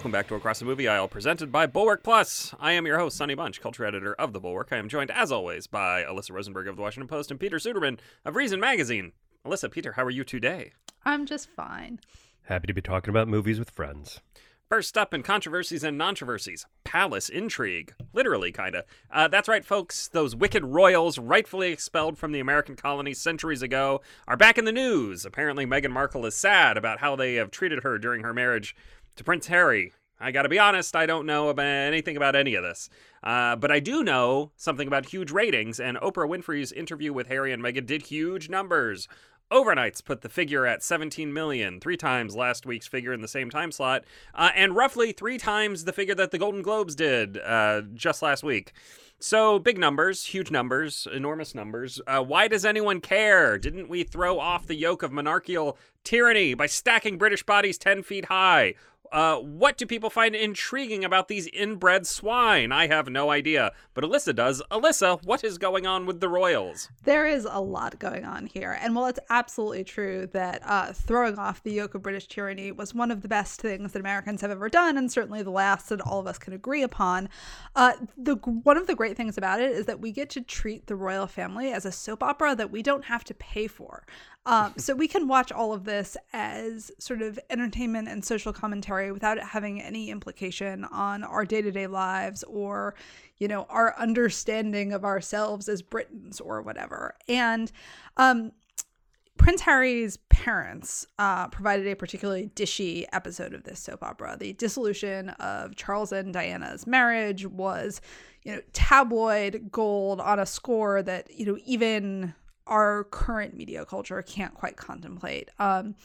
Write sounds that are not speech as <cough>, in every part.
welcome back to Across the Movie Aisle, presented by Bulwark Plus. I am your host, Sonny Bunch, culture editor of The Bulwark. I am joined, as always, by Alyssa Rosenberg of The Washington Post and Peter Suderman of Reason Magazine. Alyssa, Peter, how are you today? I'm just fine. Happy to be talking about movies with friends. First up in controversies and controversies, palace intrigue. Literally, kinda. Uh, that's right, folks. Those wicked royals, rightfully expelled from the American colonies centuries ago, are back in the news. Apparently, Meghan Markle is sad about how they have treated her during her marriage to Prince Harry. I gotta be honest, I don't know about anything about any of this. Uh, but I do know something about huge ratings, and Oprah Winfrey's interview with Harry and Meghan did huge numbers. Overnights put the figure at 17 million, three times last week's figure in the same time slot, uh, and roughly three times the figure that the Golden Globes did uh, just last week. So big numbers, huge numbers, enormous numbers. Uh, why does anyone care? Didn't we throw off the yoke of monarchical tyranny by stacking British bodies 10 feet high? Uh, what do people find intriguing about these inbred swine? I have no idea, but Alyssa does. Alyssa, what is going on with the royals? There is a lot going on here. And while it's absolutely true that uh, throwing off the yoke of British tyranny was one of the best things that Americans have ever done, and certainly the last that all of us can agree upon, uh, the one of the great things about it is that we get to treat the royal family as a soap opera that we don't have to pay for. Um, so we can watch all of this as sort of entertainment and social commentary without it having any implication on our day to day lives or, you know, our understanding of ourselves as Britons or whatever. And um, Prince Harry's parents uh, provided a particularly dishy episode of this soap opera. The dissolution of Charles and Diana's marriage was, you know, tabloid gold on a score that, you know, even our current media culture can't quite contemplate. Um,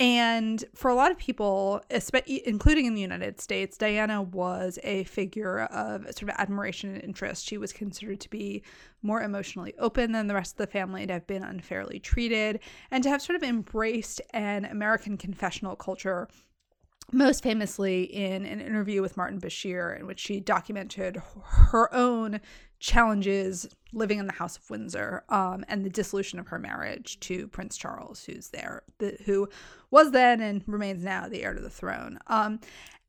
and for a lot of people, including in the United States, Diana was a figure of sort of admiration and interest. She was considered to be more emotionally open than the rest of the family, to have been unfairly treated, and to have sort of embraced an American confessional culture most famously in an interview with Martin Bashir, in which she documented her own challenges living in the House of Windsor um, and the dissolution of her marriage to Prince Charles, who's there, the, who was then and remains now the heir to the throne. Um,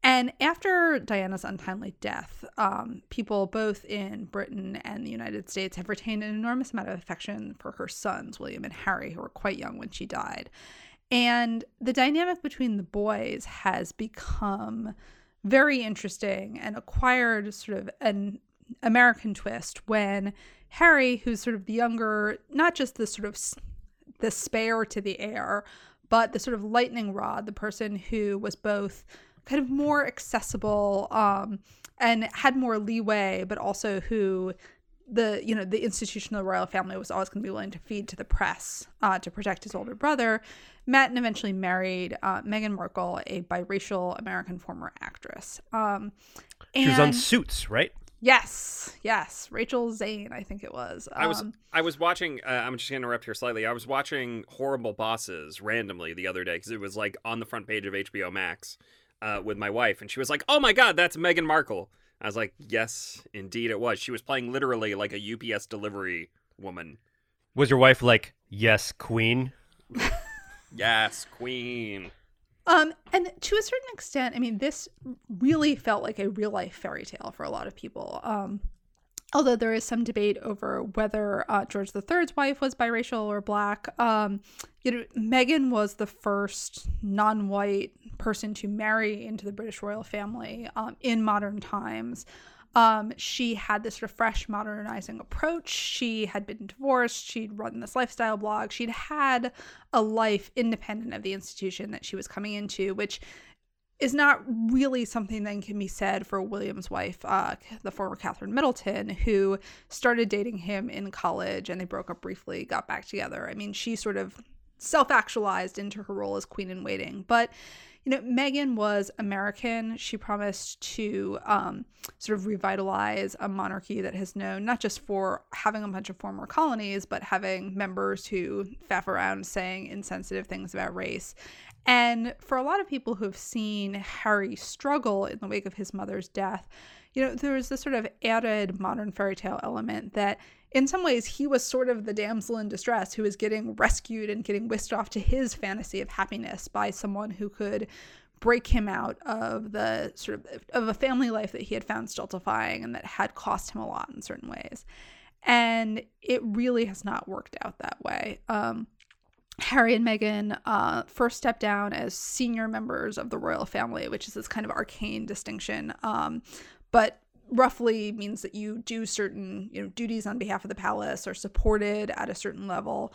and after Diana's untimely death, um, people both in Britain and the United States have retained an enormous amount of affection for her sons, William and Harry, who were quite young when she died. And the dynamic between the boys has become very interesting and acquired sort of an American twist when Harry, who's sort of the younger, not just the sort of the spare to the heir, but the sort of lightning rod, the person who was both kind of more accessible um, and had more leeway, but also who the you know the institution of the royal family was always going to be willing to feed to the press uh, to protect his older brother. Met and eventually married uh, Meghan Markle, a biracial American former actress. Um, she was on Suits, right? Yes, yes, Rachel Zane, I think it was. Um, I was um, I was watching. Uh, I'm just gonna interrupt here slightly. I was watching Horrible Bosses randomly the other day because it was like on the front page of HBO Max uh, with my wife, and she was like, "Oh my god, that's Meghan Markle." I was like, "Yes, indeed, it was." She was playing literally like a UPS delivery woman. Was your wife like, "Yes, Queen"? <laughs> yes, Queen. Um, and to a certain extent, I mean, this really felt like a real life fairy tale for a lot of people. Um, although there is some debate over whether uh, George III's wife was biracial or black. Um, you know, Meghan was the first non-white person to marry into the British royal family um, in modern times. Um, she had this fresh, modernizing approach. She had been divorced. She'd run this lifestyle blog. She'd had a life independent of the institution that she was coming into, which is not really something that can be said for William's wife, uh, the former Catherine Middleton, who started dating him in college and they broke up briefly, got back together. I mean, she sort of self actualized into her role as queen in waiting. But you know, Meghan was American. She promised to um, sort of revitalize a monarchy that has known not just for having a bunch of former colonies, but having members who faff around saying insensitive things about race. And for a lot of people who have seen Harry struggle in the wake of his mother's death, you know, there's this sort of added modern fairy tale element that in some ways he was sort of the damsel in distress who was getting rescued and getting whisked off to his fantasy of happiness by someone who could break him out of the sort of of a family life that he had found stultifying and that had cost him a lot in certain ways. And it really has not worked out that way. Um, Harry and Meghan uh, first stepped down as senior members of the royal family, which is this kind of arcane distinction, um, but roughly means that you do certain you know duties on behalf of the palace, are supported at a certain level,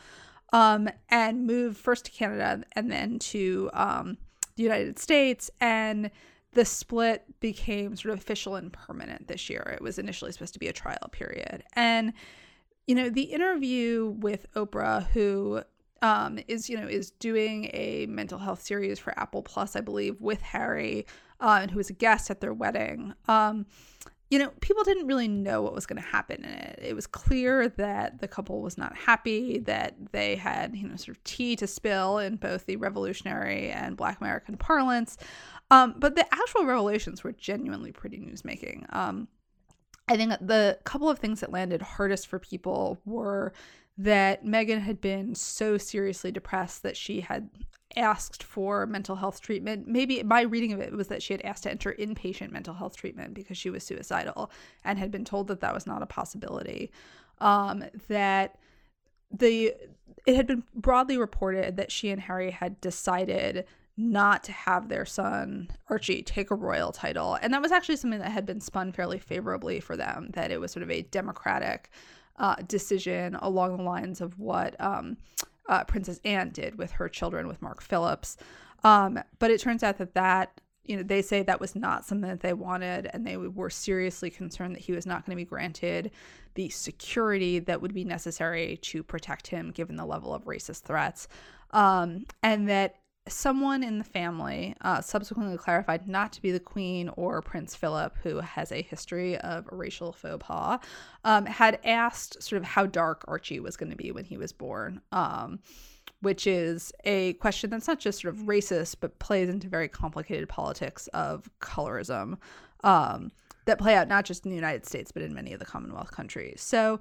um, and move first to Canada and then to um, the United States. And the split became sort of official and permanent this year. It was initially supposed to be a trial period, and you know the interview with Oprah, who um, is you know is doing a mental health series for Apple Plus, I believe, with Harry, uh, and who was a guest at their wedding. Um, you know, people didn't really know what was going to happen in it. It was clear that the couple was not happy, that they had, you know, sort of tea to spill in both the revolutionary and Black American parlance. Um, but the actual revelations were genuinely pretty newsmaking. Um, I think the couple of things that landed hardest for people were that Meghan had been so seriously depressed that she had asked for mental health treatment. Maybe my reading of it was that she had asked to enter inpatient mental health treatment because she was suicidal and had been told that that was not a possibility. Um, that the it had been broadly reported that she and Harry had decided not to have their son Archie take a royal title, and that was actually something that had been spun fairly favorably for them. That it was sort of a democratic uh, decision along the lines of what um, uh, Princess Anne did with her children with Mark Phillips. Um, but it turns out that that you know they say that was not something that they wanted, and they were seriously concerned that he was not going to be granted the security that would be necessary to protect him, given the level of racist threats, um, and that someone in the family uh, subsequently clarified not to be the queen or Prince Philip, who has a history of racial faux pas, um, had asked sort of how dark Archie was going to be when he was born. Um, which is a question that's not just sort of racist, but plays into very complicated politics of colorism um, that play out not just in the United States, but in many of the Commonwealth countries. So,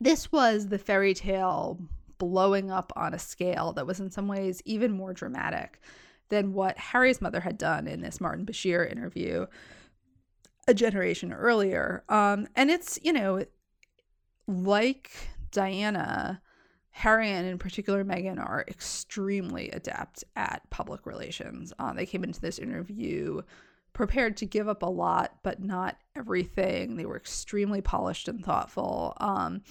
this was the fairy tale blowing up on a scale that was in some ways even more dramatic than what Harry's mother had done in this Martin Bashir interview a generation earlier. Um, and it's, you know, like Diana, Harry and in particular Meghan are extremely adept at public relations. Uh, they came into this interview prepared to give up a lot, but not everything. They were extremely polished and thoughtful. Um,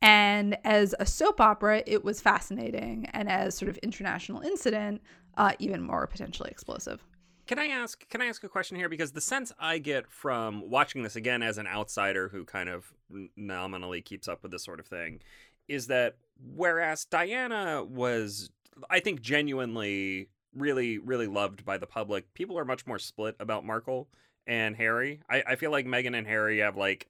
and as a soap opera, it was fascinating. And as sort of international incident, uh, even more potentially explosive. Can I ask? Can I ask a question here? Because the sense I get from watching this again as an outsider who kind of nominally keeps up with this sort of thing, is that whereas Diana was, I think, genuinely really, really loved by the public, people are much more split about Markle and Harry. I, I feel like Meghan and Harry have like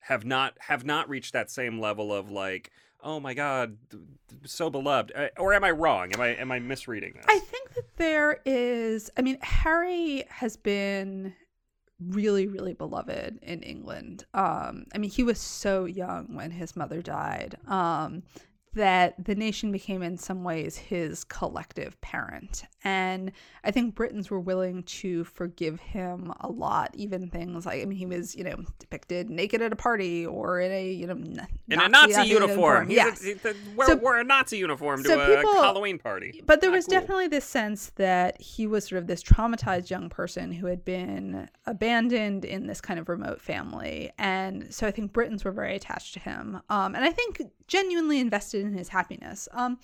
have not have not reached that same level of like oh my god so beloved uh, or am i wrong? Am i am i misreading this? i think that there is i mean harry has been really really beloved in england. Um i mean he was so young when his mother died. Um that the nation became in some ways his collective parent and i think britons were willing to forgive him a lot even things like i mean he was you know depicted naked at a party or in a you know Nazi in a nazi uniform, uniform. yes. A, a, wear, so, wear a nazi uniform to so a people, halloween party but there Not was cool. definitely this sense that he was sort of this traumatized young person who had been abandoned in this kind of remote family and so i think britons were very attached to him um, and i think genuinely invested in his happiness. Um,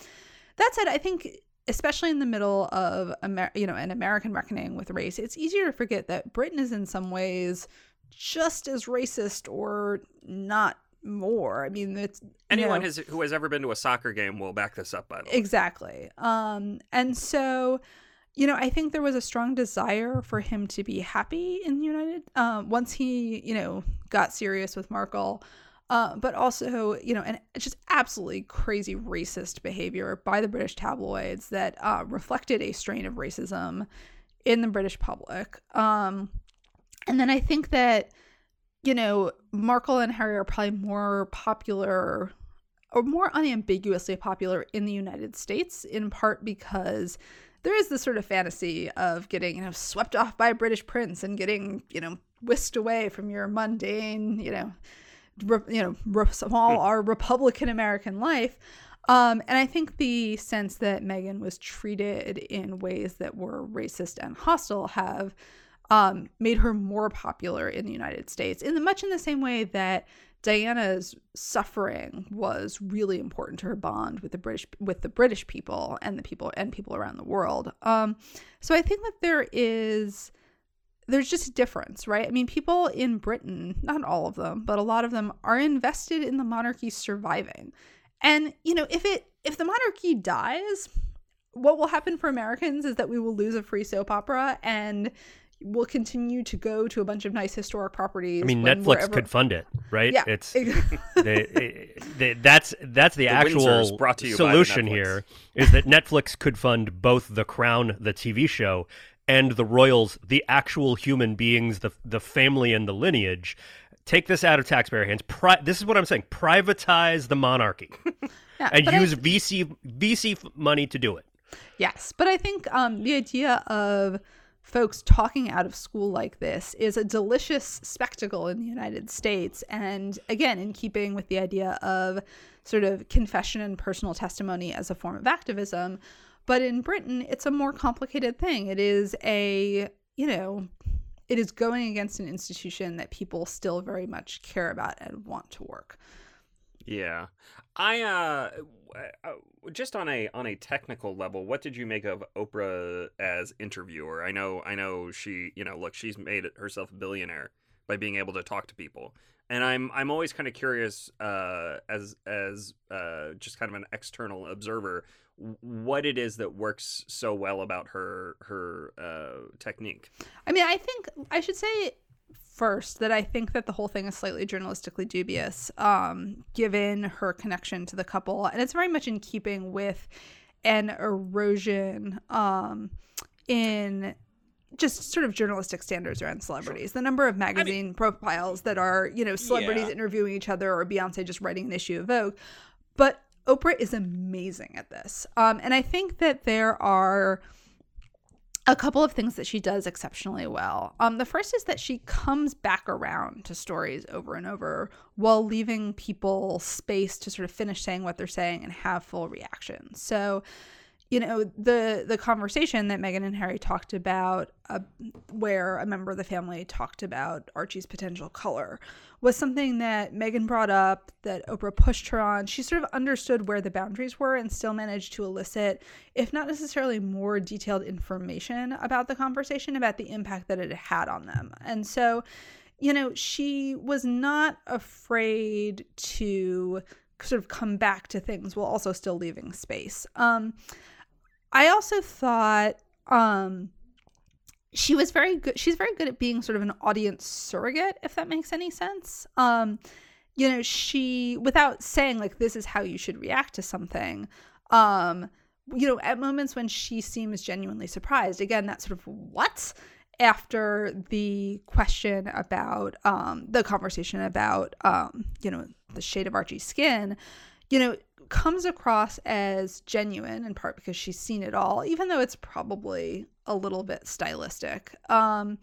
that said, I think especially in the middle of Amer- you know an American reckoning with race, it's easier to forget that Britain is in some ways just as racist or not more. I mean, it's anyone know, has, who has ever been to a soccer game will back this up. By the way, exactly. Um, and so, you know, I think there was a strong desire for him to be happy in the United. Um, once he, you know, got serious with Markle, uh, but also, you know, and just absolutely crazy racist behavior by the British tabloids that uh, reflected a strain of racism in the British public. Um, and then I think that, you know, Markle and Harry are probably more popular or more unambiguously popular in the United States, in part because there is this sort of fantasy of getting, you know, swept off by a British prince and getting, you know, whisked away from your mundane, you know, you know, re- small our Republican American life. Um, and I think the sense that Meghan was treated in ways that were racist and hostile have um, made her more popular in the United States, in the, much in the same way that Diana's suffering was really important to her bond with the British with the British people and the people and people around the world. Um, so I think that there is there's just a difference, right? I mean, people in Britain, not all of them, but a lot of them are invested in the monarchy surviving. And, you know, if it if the monarchy dies, what will happen for Americans is that we will lose a free soap opera and we'll continue to go to a bunch of nice historic properties. I mean, Netflix wherever- could fund it, right? Yeah. It's <laughs> they, eh, eh, they, that's that's the, Windsor's actual brought to you solution here is that Netflix could fund both The Crown, the TV show, and the royals, the actual human beings, the the family and the lineage. Take this out of taxpayer hands. Pri- this is what I'm saying: privatize the monarchy <laughs> Yeah, and but I- use VC VC money to do it. Yes, but I think um, the idea of folks talking out of school like this is a delicious spectacle in the United States. And again, in keeping with the idea of sort of confession and personal testimony as a form of activism. But in Britain, it's a more complicated thing. It is a, you know, it is going against an institution that people still very much care about and want to work. Yeah, I uh, just on a on a technical level, what did you make of Oprah as interviewer? I know, I know she, you know, look, she's made herself a billionaire by being able to talk to people, and I'm I'm always kind of curious, uh, as as uh, just kind of an external observer, what it is that works so well about her her uh, technique. I mean, I think I should say first that I think that the whole thing is slightly journalistically dubious, um, given her connection to the couple, and it's very much in keeping with an erosion um, in just sort of journalistic standards around celebrities. The number of magazine profiles that are, you know, celebrities Yeah. interviewing each other or Beyonce just writing an issue of Vogue. But Oprah is amazing at this. Um, and I think that there are a couple of things that she does exceptionally well. Um, the first is that she comes back around to stories over and over while leaving people space to sort of finish saying what they're saying and have full reactions. So, you know, the the conversation that Meghan and Harry talked about, uh, where a member of the family talked about Archie's potential color, was something that Meghan brought up, that Oprah pushed her on. She sort of understood where the boundaries were and still managed to elicit, if not necessarily more detailed information about the conversation, about the impact that it had on them. And so, you know, she was not afraid to sort of come back to things while also still leaving space. Um, I also thought um, she was very good. She's very good at being sort of an audience surrogate, if that makes any sense. Um, you know, she, without saying like this is how you should react to something, um, you know, at moments when she seems genuinely surprised, again, that sort of what after the question about um, the conversation about um, you know the shade of Archie's skin, you know, comes across as genuine in part because she's seen it all, even though it's probably a little bit stylistic. Um,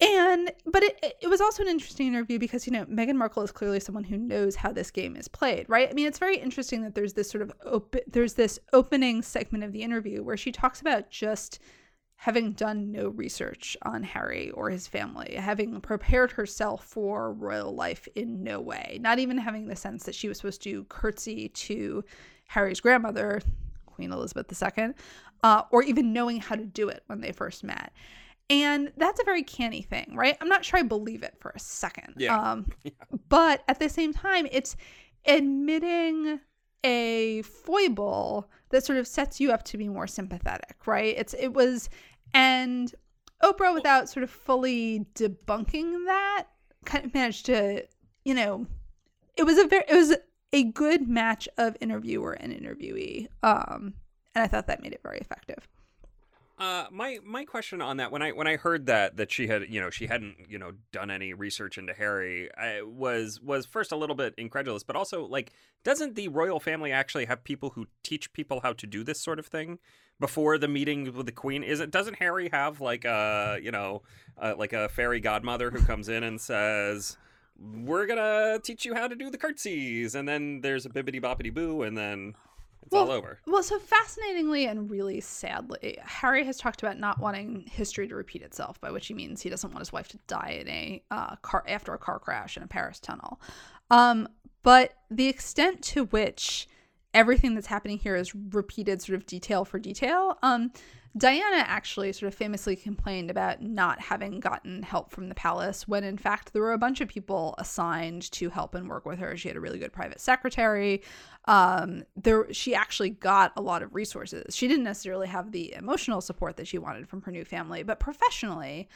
and but it it was also an interesting interview because you know Meghan Markle is clearly someone who knows how this game is played, right? I mean, it's very interesting that there's this sort of open there's this opening segment of the interview where she talks about just having done no research on Harry or his family, having prepared herself for royal life in no way, not even having the sense that she was supposed to curtsy to Harry's grandmother, Queen Elizabeth II, uh, or even knowing how to do it when they first met. And that's a very canny thing, right? I'm not sure I believe it for a second. Yeah. Um, <laughs> But at the same time, it's admitting a foible that sort of sets you up to be more sympathetic, right? It's it was and Oprah without sort of fully debunking that kind of managed to, you know, it was a very it was a good match of interviewer and interviewee. Um and I thought that made it very effective. Uh, my my question on that when I when I heard that that she had you know she hadn't you know done any research into Harry I was was first a little bit incredulous, but also like doesn't the royal family actually have people who teach people how to do this sort of thing before the meeting with the queen? Is it doesn't Harry have like a you know uh, like a fairy godmother who comes in and says we're gonna teach you how to do the curtsies, and then there's a bibbity boppity boo, and then it's Well, all over. Well, so fascinatingly and really sadly, Harry has talked about not wanting history to repeat itself, by which he means he doesn't want his wife to die in a uh, car after a car crash in a Paris tunnel. Um, but the extent to which everything that's happening here is repeated, sort of detail for detail. Um, Diana actually sort of famously complained about not having gotten help from the palace when in fact there were a bunch of people assigned to help and work with her. She had a really good private secretary. Um, there she actually got a lot of resources. She didn't necessarily have the emotional support that she wanted from her new family, but professionally,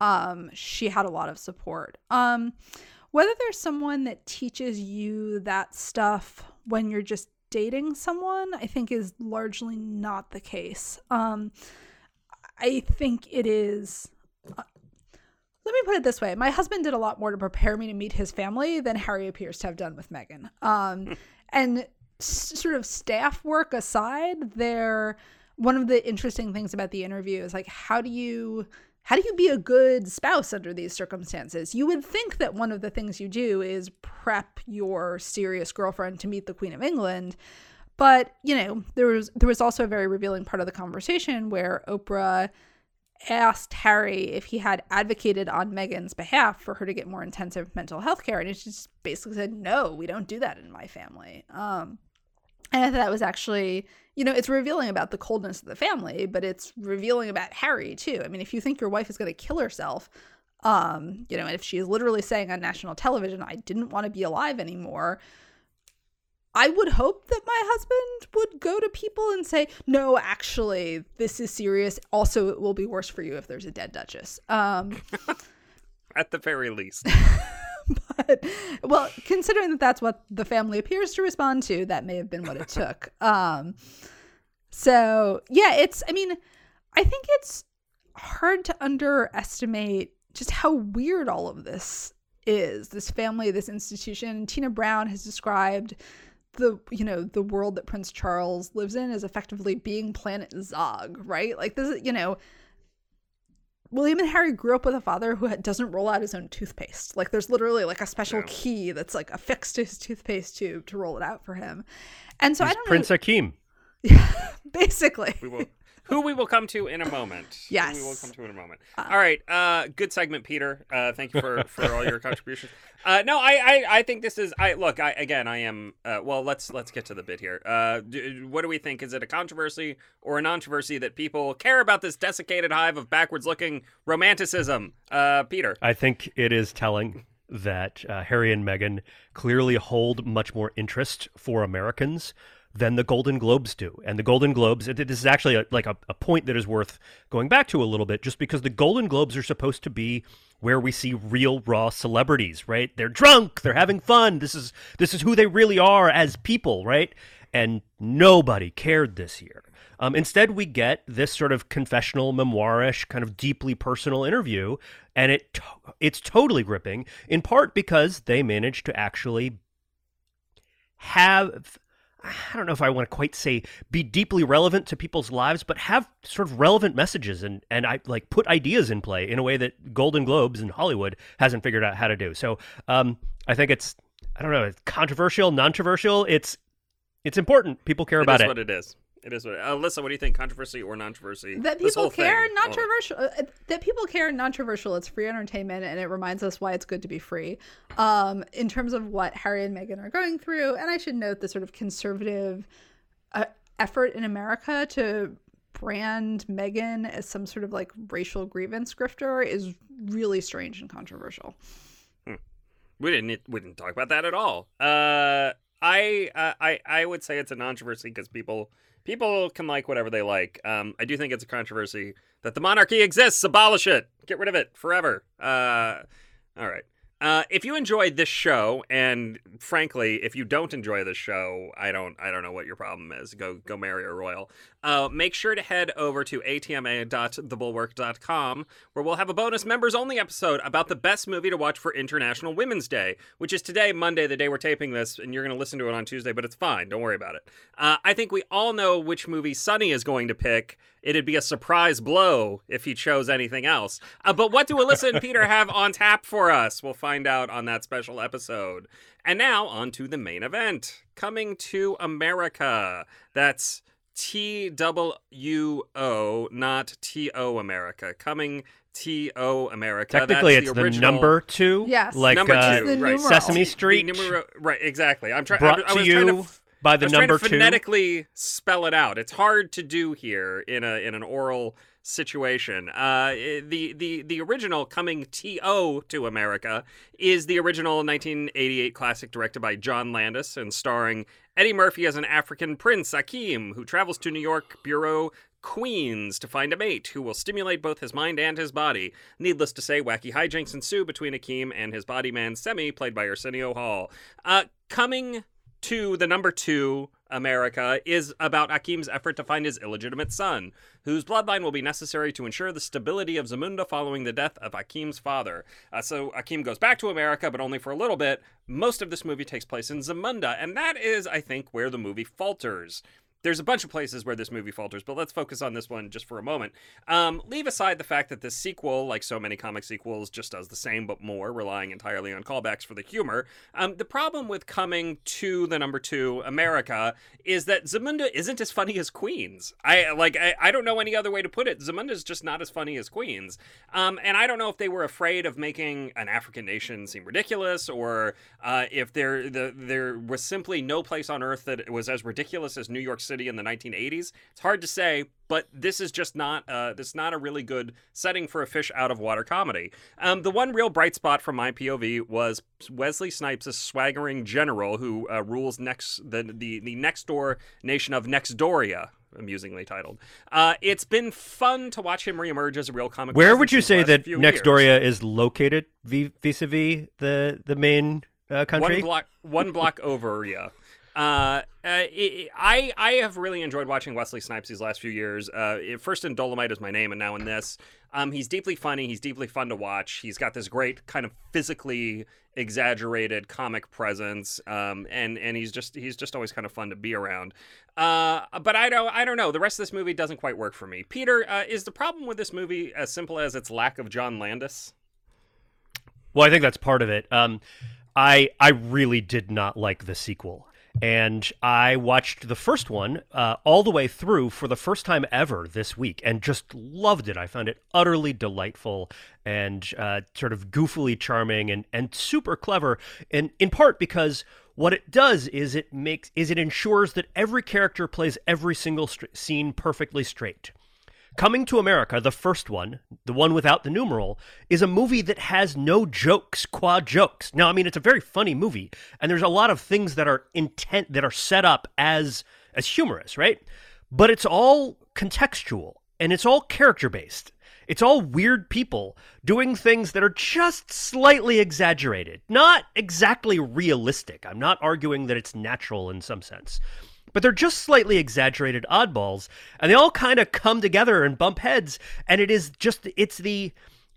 um, she had a lot of support. Um, whether there's someone that teaches you that stuff when you're just dating someone, I think is largely not the case. Um, I think it is. Uh, let me put it this way: my husband did a lot more to prepare me to meet his family than Harry appears to have done with Meghan. Um, and sort of staff work aside, there one of the interesting things about the interview is like, how do you how do you be a good spouse under these circumstances? You would think that one of the things you do is prep your serious girlfriend to meet the Queen of England. But, you know, there was there was also a very revealing part of the conversation where Oprah asked Harry if he had advocated on Meghan's behalf for her to get more intensive mental health care. And he just basically said, No, we don't do that in my family. Um and I thought that was actually, you know, it's revealing about the coldness of the family, but it's revealing about Harry too. I mean, if you think your wife is going to kill herself, um, you know, and if she is literally saying on national television, I didn't want to be alive anymore, I would hope that my husband would go to people and say, no, actually, this is serious. Also, it will be worse for you if there's a dead Duchess. Um, <laughs> At the very least. <laughs> but well considering that that's what the family appears to respond to that may have been what it <laughs> took um so yeah it's i mean i think it's hard to underestimate just how weird all of this is this family this institution tina brown has described the you know the world that prince charles lives in is effectively being planet zog right like this is you know William and Harry grew up with a father who doesn't roll out his own toothpaste. Like there's literally like a special Yeah. key that's like affixed to his toothpaste tube to roll it out for him. And so I don't Prince know. Akeem. <laughs> Basically, We will who we will come to in a moment. Who Yes. we will come to in a moment. all right. Uh, good segment, Peter. Uh, thank you for, for all your <laughs> contributions. Uh, no, I, I, I think this is. I look. I again, I am. Uh, well, let's let's get to the bit here. Uh, d- what do we think? Is it a controversy or a controversy that people care about this desiccated hive of backwards-looking romanticism? Uh, Peter. I think it is telling that uh, Harry and Meghan clearly hold much more interest for Americans than the Golden Globes do. And the Golden Globes, this is actually a, like a, a point that is worth going back to a little bit, just because the Golden Globes are supposed to be where we see real raw celebrities, right? They're drunk, they're having fun. This is this is who they really are as people, right? And nobody cared this year. Um, instead, we get this sort of confessional, memoirish, kind of deeply personal interview, and it to- it's totally gripping. In part because they managed to actually have I don't know if I want to quite say be deeply relevant to people's lives, but have sort of relevant messages and and I like put ideas in play in a way that Golden Globes and Hollywood hasn't figured out how to do. So um, I think it's I don't know, it's controversial, non-controversial. It's it's important. People care It about it. what it is. It is what. Uh, Alyssa, what do you think? Controversy or controversy? that people care, thing. Oh. controversial. uh, That people care, controversial. It's free entertainment, and it reminds us why it's good to be free. Um, in terms of what Harry and Meghan are going through, and I should note the sort of conservative uh, effort in America to brand Meghan as some sort of like racial grievance grifter is really strange and controversial. We didn't we didn't talk about that at all. Uh, I uh, I I would say it's a controversy because people people can like whatever they like. Um, I do think it's a controversy that the monarchy exists. Abolish it. Get rid of it forever. Uh, all right. Uh, if you enjoyed this show, and frankly, if you don't enjoy this show, I don't, I don't know what your problem is. Go, go marry a royal. Uh, make sure to head over to atma.thebulwark.com, where we'll have a bonus members-only episode about the best movie to watch for International Women's Day, which is today, Monday, the day we're taping this, and you're going to listen to it on Tuesday, but it's fine. Don't worry about it. Uh, I think we all know which movie Sonny is going to pick. It'd be a surprise blow if he chose anything else. Uh, but what do Alyssa and Peter have on tap for us? We'll find out on that special episode. And now, on to the main event. Coming to America. That's T W O, not T O America. Coming T O America. Technically, That's it's the, the, number two. Yes. Like Number uh, two, The right. numeral. Sesame The Street. numero- right, exactly. I'm trying. Brought I, I to was you trying to f- by I the was number trying to two. phonetically spell it out. It's hard to do here in a in an oral situation. Uh, the the the original coming to to America is the original 1988 classic directed by John Landis and starring Eddie Murphy as an African prince Akeem, who travels to New York Bureau. Queens to find a mate who will stimulate both his mind and his body. Needless to say, wacky hijinks ensue between Akeem and his body man Semmi, played by Arsenio Hall. Uh, coming to the number two America is about Akeem's effort to find his illegitimate son, whose bloodline will be necessary to ensure the stability of Zamunda following the death of Akeem's father. Uh, so Akeem goes back to America, but only for a little bit. Most of this movie takes place in Zamunda, and that is, I think, where the movie falters. There's a bunch of places where this movie falters, but let's focus on this one just for a moment. Um, leave aside the fact that this sequel, like so many comic sequels, just does the same but more, relying entirely on callbacks for the humor. Um, the problem with coming to the number two America is that Zamunda isn't as funny as Queens. I like I, I don't know any other way to put it. Zamunda's just not as funny as Queens. Um, and I don't know if they were afraid of making an African nation seem ridiculous, or uh, if there the, there was simply no place on earth that was as ridiculous as New York City in the 1980s. It's hard to say, but this is just not uh, this is not a really good setting for a fish out of water comedy. Um, the one real bright spot from my POV was Wesley Snipes' a swaggering general who uh, rules next the, the the next door nation of Nextdoria. Amusingly titled. Uh, it's been fun to watch him reemerge as a real comic. Where would you say that few years. Nextdoria is located vis a vis the the main uh, country? One block, one block over, yeah. Uh, uh, it, I I have really enjoyed watching Wesley Snipes these last few years. Uh, first in Dolemite is my name, and now in this. Um, he's deeply funny. He's deeply fun to watch. He's got this great kind of physically exaggerated comic presence, um, and and he's just he's just always kind of fun to be around. Uh, but I don't I don't know. The rest of this movie doesn't quite work for me. Peter, uh, is the problem with this movie as simple as its lack of John Landis? Well, I think that's part of it. Um, I I really did not like the sequel, and I watched the first one uh, all the way through for the first time ever this week, and just loved it. I found it utterly delightful and uh, sort of goofily charming and and super clever, and in part because. What it does is it makes is it ensures that every character plays every single str- scene perfectly straight. Coming to America, the first one, the one without the numeral, is a movie that has no jokes, quad jokes. Now, I mean, it's a very funny movie, and there's a lot of things that are intent that are set up as as humorous, right? But it's all contextual and it's all character based. It's all weird people doing things that are just slightly exaggerated, not exactly realistic. I'm not arguing that it's natural in some sense but they're just slightly exaggerated oddballs and they all kind of come together and bump heads and it is just it's the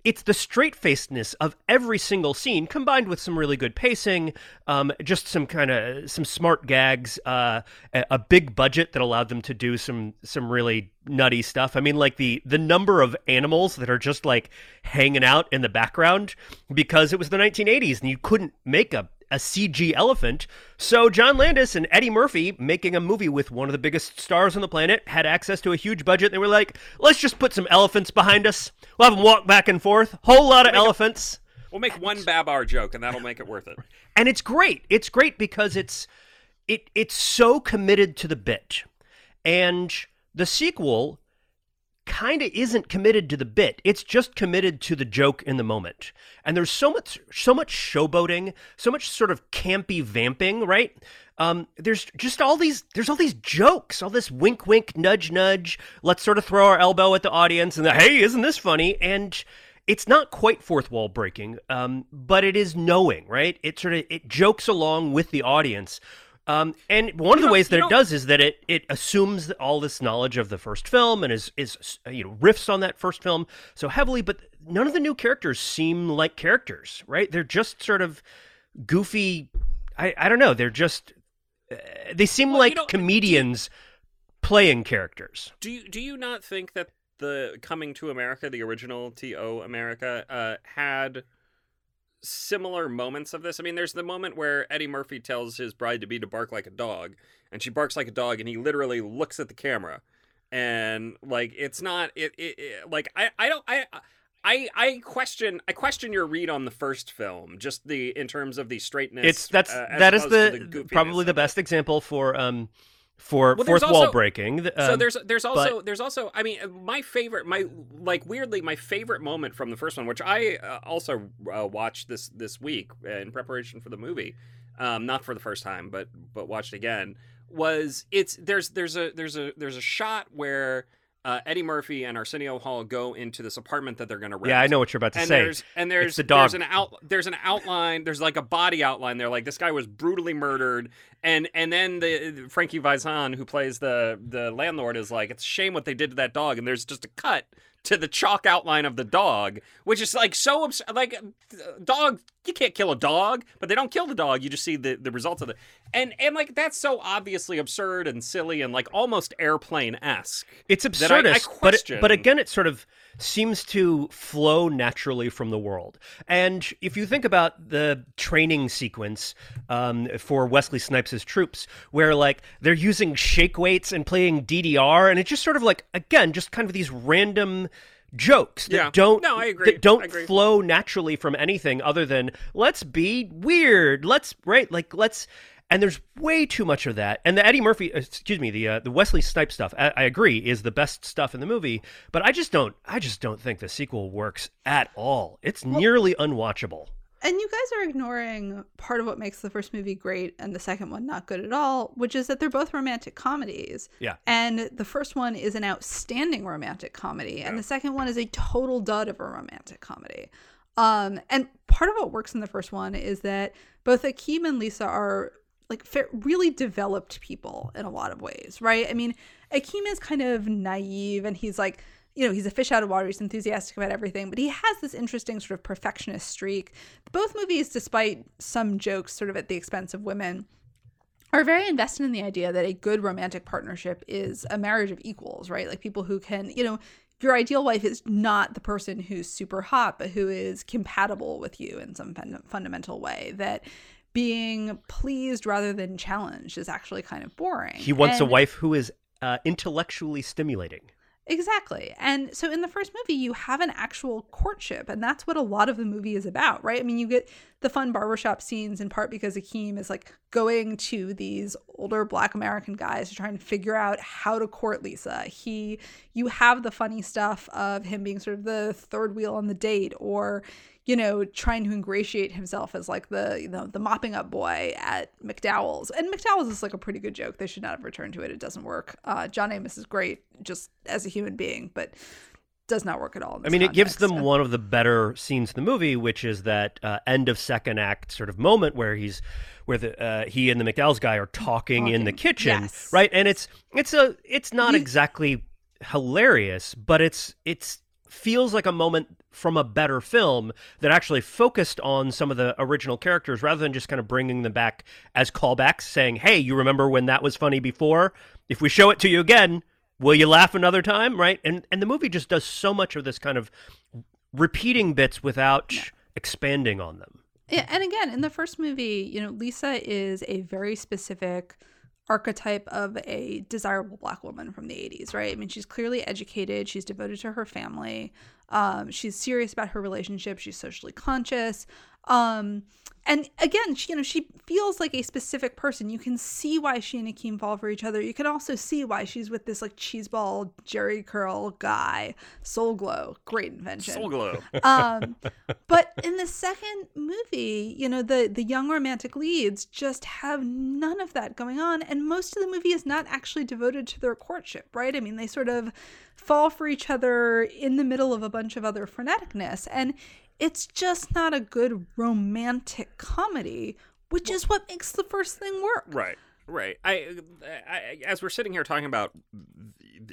it's the straight facedness of every single scene combined with some really good pacing um, just some kind of some smart gags uh, a, big budget that allowed them to do some some really nutty stuff. I mean like the the number of animals that are just like hanging out in the background because it was the 1980s and you couldn't make a a CG elephant. So John Landis and Eddie Murphy, making a movie with one of the biggest stars on the planet, had access to a huge budget. They were like, let's just put some elephants behind us. We'll have them walk back and forth. Whole lot of elephants. We'll make one Babar joke, and that'll make it worth it. <laughs> And it's great. It's great because it's it it's so committed to the bit. And the sequel kind of isn't committed to the bit. It's just committed to the joke in the moment. And there's so much so much showboating, so much sort of campy vamping, right? Um, there's just all these there's all these jokes, all this wink wink nudge nudge, let's sort of throw our elbow at the audience and the, hey, isn't this funny? And it's not quite fourth wall breaking, um, but it is knowing, right? It sort of it jokes along with the audience. Um, and one of the know- ways that you it does is that it it assumes all this knowledge of the first film and is is you know riffs on that first film so heavily, but none of the new characters seem like characters, right? They're just sort of goofy. I I don't know. They're just uh, they seem Well, you like know, do you- comedians playing characters. Do you do you not think that the Coming to America, the original T.O. America, uh, had similar moments of this? I mean, there's the moment where Eddie Murphy tells his bride to be to bark like a dog, and she barks like a dog, and he literally looks at the camera, and like it's not it, it, it like I I don't I. I, I question I question your read on the first film, just the in terms of the straightness. It's that's uh, that is to the, probably the best example for um for Well, fourth wall also- breaking. The- so um, there's there's also there's also I mean my favorite my like weirdly my favorite moment from the first one which I uh, also uh, watched this this week in preparation for the movie um, not for the first time but but watched again was it's there's there's a there's a there's a shot where uh, Eddie Murphy and Arsenio Hall go into this apartment that they're going to rent yeah, I know what you're about to and say. there's and there's the dog. there's an out there's an outline there's like a body outline there like this guy was brutally murdered and and then the Frankie Faison who plays the the landlord is like it's a shame what they did to that dog and there's just a cut to the chalk outline of the dog which is like so abs- like dog you can't kill a dog but they don't kill the dog. You just see the the results of it and and like that's so obviously absurd and silly and like almost airplane esque It's that I- I absurdist, but it, but again, it's sort of seems to flow naturally from the world. And if you think about the training sequence um, for Wesley Snipes' troops, where like they're using shake weights and playing DDR, and it's just sort of like again, just kind of these random jokes that Yeah. don't No, I agree. that don't agree. flow naturally from anything other than let's be weird let's right like let's and there's way too much of that and the eddie murphy uh, excuse me the uh, the wesley snipes stuff I, I agree is the best stuff in the movie but i just don't i just don't think the sequel works at all it's nearly unwatchable And you guys are ignoring part of what makes the first movie great and the second one not good at all, which is that they're both romantic comedies. Yeah. And the first one is an outstanding romantic comedy, and the second one is a total dud of a romantic comedy. Um, and part of what works in the first one is that both Akeem and Lisa are like really developed people in a lot of ways, right? I mean, Akeem is kind of naive and he's like, you know, he's a fish out of water. He's enthusiastic about everything, but he has this interesting sort of perfectionist streak. Both movies, despite some jokes sort of at the expense of women, are very invested in the idea that a good romantic partnership is a marriage of equals, right? Like people who can, you know, your ideal wife is not the person who's super hot, but who is compatible with you in some fun- fundamental way. That being pleased rather than challenged is actually kind of boring. he wants a wife who is uh, intellectually stimulating Exactly. And so in the first movie, you have an actual courtship, and that's what a lot of the movie is about, right? I mean, you get the fun barbershop scenes in part because Akeem is like going to these older black American guys to try and figure out how to court Lisa. He you have the funny stuff of him being sort of the third wheel on the date or you know, trying to ingratiate himself as like the you know the mopping up boy at McDowell's. And McDowell's is like a pretty good joke. They should not have returned to it. It doesn't work. Uh, John Amos is great just as a human being, but does not work at all. I mean, it gives them one of the better scenes in the movie, which is that uh, end of second act sort of moment where he's where the uh, he and the McDowell's guy are talking, in the kitchen, yes. right? And it's it's a it's not You- exactly hilarious, but it's it's feels like a moment from a better film that actually focused on some of the original characters rather than just kind of bringing them back as callbacks saying hey you remember when that was funny before if we show it to you again will you laugh another time right? And and the movie just does so much of this kind of repeating bits without expanding on them. Yeah, and again, in the first movie, you know, Lisa is a very specific archetype of a desirable black woman from the 80s, right? I mean, she's clearly educated, she's devoted to her family, um, she's serious about her relationship, she's socially conscious. Um, and again, she, you know, she feels like a specific person. You can see why she and Akeem fall for each other. You can also see why she's with this like cheeseball Jheri curl guy. Soul Glo, great invention. Soul Glo. <laughs> um, but in the second movie, you know, the the young romantic leads just have none of that going on, and most of the movie is not actually devoted to their courtship, right? I mean, they sort of fall for each other in the middle of a bunch of other freneticness, and it's just not a good romantic comedy, which is what makes the first thing work. Right. Right. I, I, as we're sitting here talking about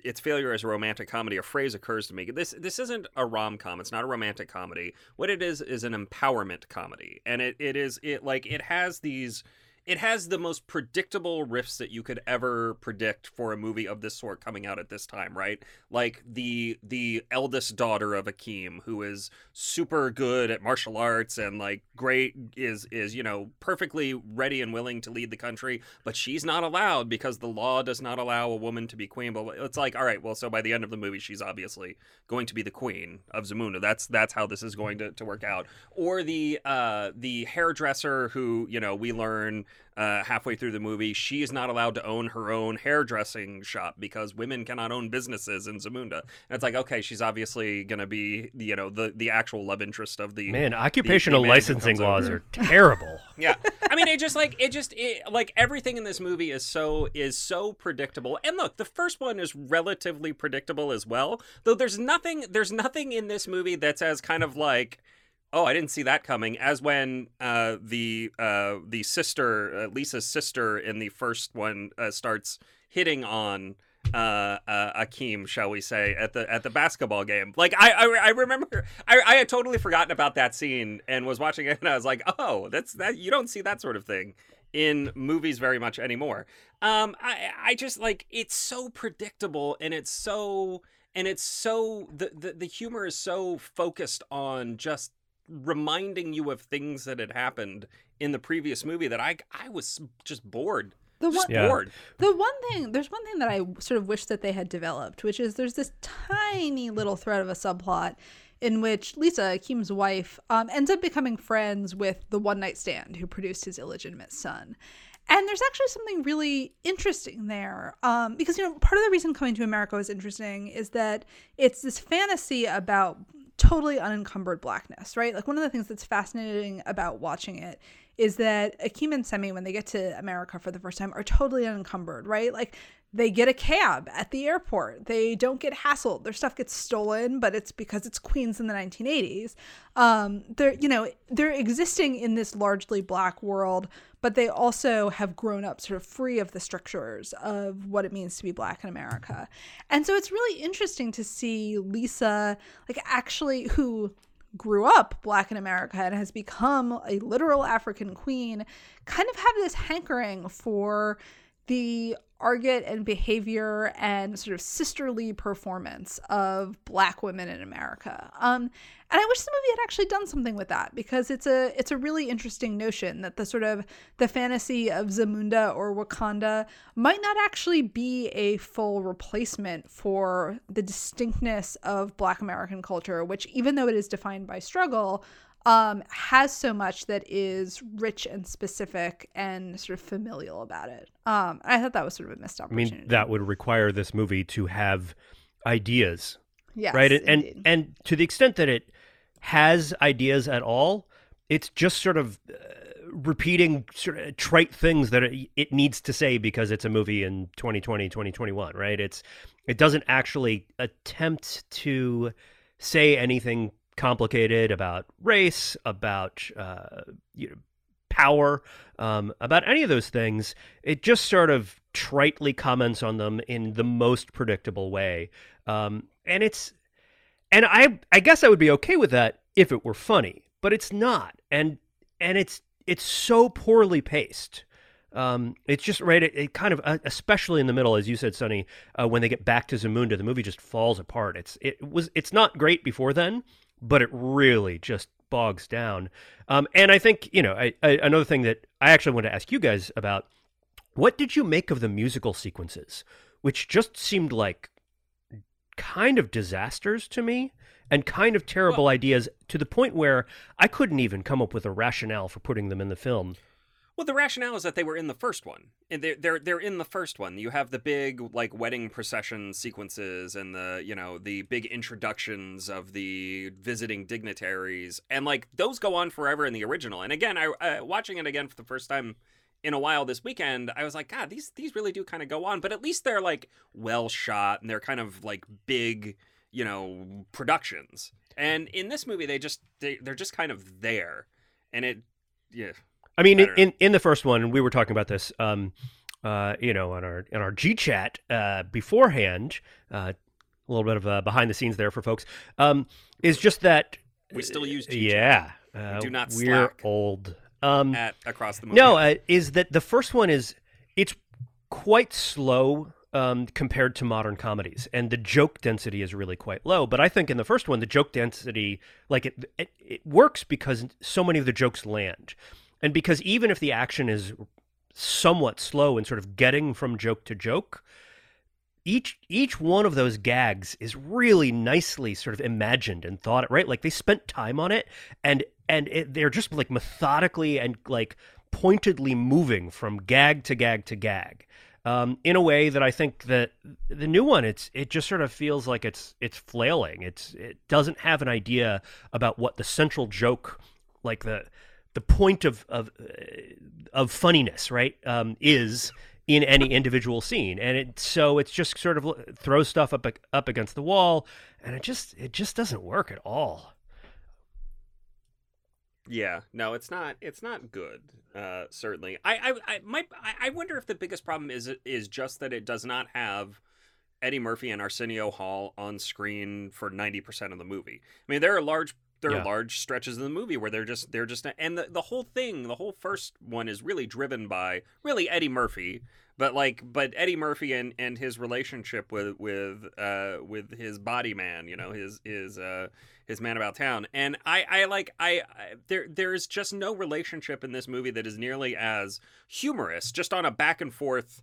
its failure as a romantic comedy, a phrase occurs to me. This this isn't a rom com. It's not a romantic comedy. What it is is an empowerment comedy, and it, it is it like it has these it has the most predictable riffs that you could ever predict for a movie of this sort coming out at this time, right? Like the the eldest daughter of Akeem, who is super good at martial arts and like great is is you know perfectly ready and willing to lead the country, but she's not allowed because the law does not allow a woman to be queen. But it's like, all right, well, so by the end of the movie, she's obviously going to be the queen of Zamunda. That's that's how this is going to, to work out. Or the uh the hairdresser who you know we learn uh, halfway through the movie, she is not allowed to own her own hairdressing shop because women cannot own businesses in Zamunda. And it's like, okay, she's obviously going to be, you know, the the actual love interest of the man. Occupational the, licensing laws over. are terrible. <laughs> yeah, I mean, it just like it just it, like everything in this movie is so is so predictable. And look, the first one is relatively predictable as well. Though there's nothing there's nothing in this movie that's as kind of like oh, I didn't see that coming. As when uh, the uh, the sister, uh, Lisa's sister in the first one, uh, starts hitting on uh, uh, Akeem, shall we say, at the at the basketball game. Like I I, I remember, I, I had totally forgotten about that scene and was watching it, and I was like, oh, that's that. You don't see that sort of thing in movies very much anymore. Um, I I just like it's so predictable and it's so and it's so the, the the humor is so focused on just reminding you of things that had happened in the previous movie that I I was just bored. The just one, Yeah. bored. the one thing, there's one thing that I sort of wish that they had developed, which is there's this tiny little thread of a subplot in which Lisa, Akeem's wife, um, ends up becoming friends with the one night stand who produced his illegitimate son. And there's actually something really interesting there. Um, because, you know, part of the reason Coming to America was interesting is that it's this fantasy about totally unencumbered blackness, right? Like, one of the things that's fascinating about watching it is that Akeem and Semmi, when they get to America for the first time, are totally unencumbered, right? Like, they get a cab at the airport. They don't get hassled. Their stuff gets stolen, but it's because it's Queens in the 1980s. Um, they're, you know, they're existing in this largely black world, but they also have grown up sort of free of the strictures of what it means to be black in America. And so it's really interesting to see Lisa, like, actually, who grew up black in America and has become a literal African queen, kind of have this hankering for the argot and behavior and sort of sisterly performance of black women in America. Um, and I wish the movie had actually done something with that because it's a it's a really interesting notion that the sort of the fantasy of Zamunda or Wakanda might not actually be a full replacement for the distinctness of black American culture, which even though it is defined by struggle, um, has so much that is rich and specific and sort of familial about it. Um, I thought that was sort of a missed I opportunity. mean, that would require this movie to have ideas, yes, right? And, and and to the extent that it has ideas at all, it's just sort of uh, repeating sort of trite things that it, it needs to say because it's a movie in 2020 2021 right it's it doesn't actually attempt to say anything complicated about race about uh, you know, power um, about any of those things it just sort of tritely comments on them in the most predictable way um, and it's and i i guess i would be okay with that if it were funny but it's not and and it's it's so poorly paced um, it's just right. It, it kind of, uh, especially in the middle, as you said, Sonny. Uh, when they get back to Zamunda, the movie just falls apart. It's it was it's not great before then, but it really just bogs down. Um, and I think you know I, I, another thing that I actually want to ask you guys about: what did you make of the musical sequences, which just seemed like kind of disasters to me? and kind of terrible ideas to the point where I couldn't even come up with a rationale for putting them in the film. Well, the rationale is that they were in the first one, they're they're they're in the first one. You have the big like wedding procession sequences, and the you know the big introductions of the visiting dignitaries, and like those go on forever in the original. And again, I uh, watching it again for the first time in a while this weekend, I was like, God, these these really do kind of go on, but at least they're like well shot, and they're kind of like big, you know, productions. And in this movie, they just they, they're just kind of there, and it yeah I mean, I in, in in the first one, we were talking about this, um, uh, you know, on our in our G chat uh, beforehand. Uh, a little bit of uh, behind the scenes there for folks. Um, is just that We still use G-Chat. yeah. Uh, do not we're slack. old. Um, at across the movie. no, uh, is that the first one is it's quite slow um, compared to modern comedies, and the joke density is really quite low. But I think in the first one, the joke density, like it, it, it works because so many of the jokes land, and because even if the action is somewhat slow and sort of getting from joke to joke. Each each one of those gags is really nicely sort of imagined and thought right like they spent time on it and and it, they're just like methodically and like pointedly moving from gag to gag to gag um, in a way that I think that the new one it's it just sort of feels like it's it's flailing. It's it doesn't have an idea about what the central joke, like the the point of of uh, of funniness, right, um, is in any individual scene, and it so it's just sort of throws stuff up up against the wall, and it just it just doesn't work at all. Yeah, no, it's not. It's not good. Uh, certainly, I, I, I I wonder if the biggest problem is is just that it does not have Eddie Murphy and Arsenio Hall on screen for ninety percent of the movie. I mean, there are large, there Yeah. are large stretches of the movie where they're just, they're just, and the the whole thing, the whole first one is really driven by really Eddie Murphy, but like, but Eddie Murphy and and his relationship with with uh with his body man, you know, his his uh his man about town and i i like I, I there there's just no relationship in this movie that is nearly as humorous just on a back and forth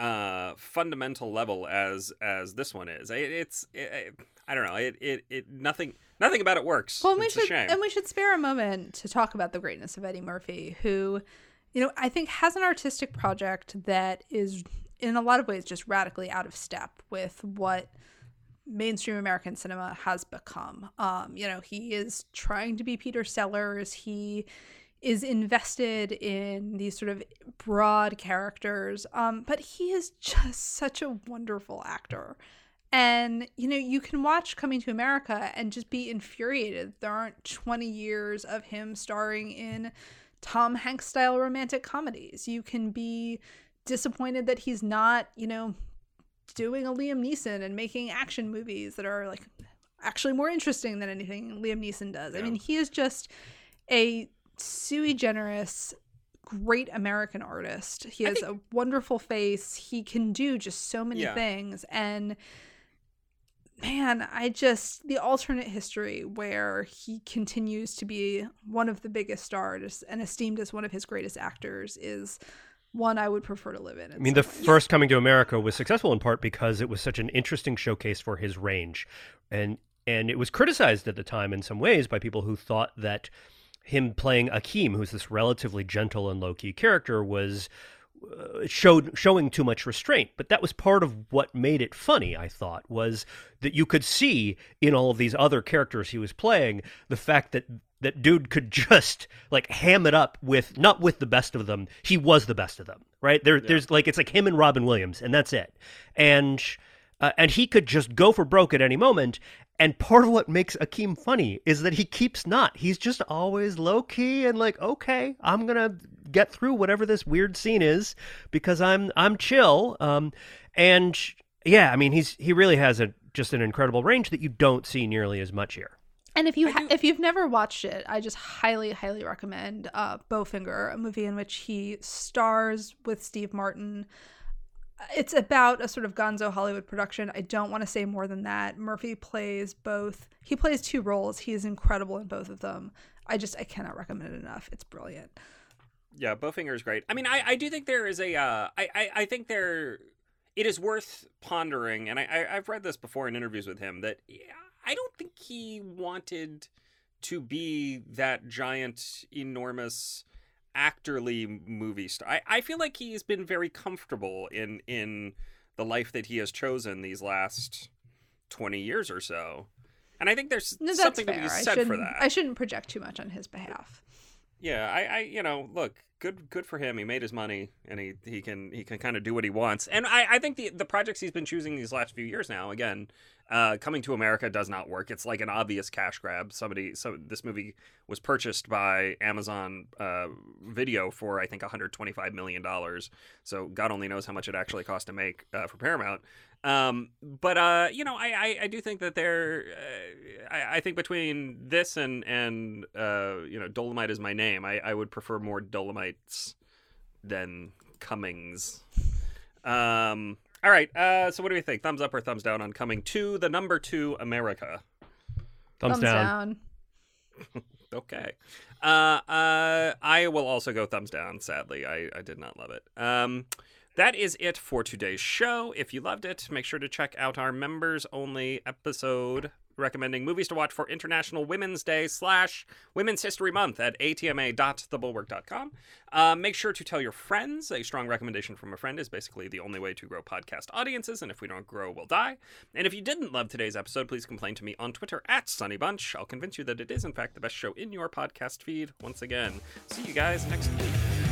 uh fundamental level as as this one is it, it's it, i don't know it, it it nothing nothing about it works Well, and we it's a should shame and we should spare a moment to talk about the greatness of Eddie Murphy, who, you know, I think has an artistic project that is in a lot of ways just radically out of step with what mainstream American cinema has become. Um, you know, he is trying to be Peter Sellers. He is invested in these sort of broad characters, um, but he is just such a wonderful actor. And, you know, you can watch Coming to America and just be infuriated. There aren't 20 years of him starring in Tom Hanks style romantic comedies. You can be disappointed that he's not, you know, doing a Liam Neeson and making action movies that are like actually more interesting than anything Liam Neeson does. I mean, he is just a sui generis great American artist. He has a wonderful face. He can do just so many Yeah. things and man, I just the alternate history where he continues to be one of the biggest stars and esteemed as one of his greatest actors is one I would prefer to live in. I mean, the first Coming to America was successful in part because it was such an interesting showcase for his range, and and it was criticized at the time in some ways by people who thought that him playing Akeem, who's this relatively gentle and low key character, was uh, showed showing too much restraint. But that was part of what made it funny. I thought was that you could see in all of these other characters he was playing the fact that that dude could <laughs> just like ham it up with not with the best of them he was the best of them right there there's like it's like him and robin williams and that's it and uh, and he could just go for broke at any moment and part of what makes akeem funny is that he keeps not he's just always low key and like okay i'm gonna get through whatever this weird scene is because i'm i'm chill um and yeah i mean he's he really has a just an incredible range that you don't see nearly as much here And if you ha- do- if you've never watched it, I just highly highly recommend uh, Bowfinger, a movie in which he stars with Steve Martin. It's about a sort of Gonzo Hollywood production. I don't want to say more than that. Murphy plays both. He plays two roles. He is incredible in both of them. I just I cannot recommend it enough. It's brilliant. Yeah, Bowfinger is great. I mean, I, I do think there is a, uh, I, I, I think there, it is worth pondering, and I, I, I've read this before in interviews with him that I don't think he wanted to be that giant, enormous actorly movie star. I, I feel like he's been very comfortable in in the life that he has chosen these last twenty years or so. And I think there's No, something fair. to be said for that. I shouldn't project too much on his behalf. Yeah, I, I, you know, look, good, good for him. He made his money, and he, he can, he can kind of do what he wants. And I, I think the, the projects he's been choosing these last few years now, again, uh, coming to America does not work. It's like an obvious cash grab. Somebody, so this movie was purchased by Amazon uh, Video for I think 125 million dollars. So God only knows how much it actually cost to make uh, for Paramount. Um, but uh, you know, I, I, I do think that there, uh, I, I think between this and and uh, you know, Dolemite is my name. I, I would prefer more Dolemites than Cummings. Um, all right. Uh, so what do we think? Thumbs up or thumbs down on coming to the number two America? Thumbs, down. <laughs> Okay. Uh, uh, I will also go thumbs down. Sadly, I, I did not love it. Um, that is it for today's show. If you loved it, make sure to check out our members only episode recommending movies to watch for International Women's Day slash Women's History Month at atma.thebulwark.com. Uh, make sure to tell your friends. A strong recommendation from a friend is basically the only way to grow podcast audiences, and if we don't grow, we'll die. And if you didn't love today's episode, please complain to me on Twitter at SonnyBunch. I'll convince you that it is, in fact, the best show in your podcast feed once again. See you guys next week.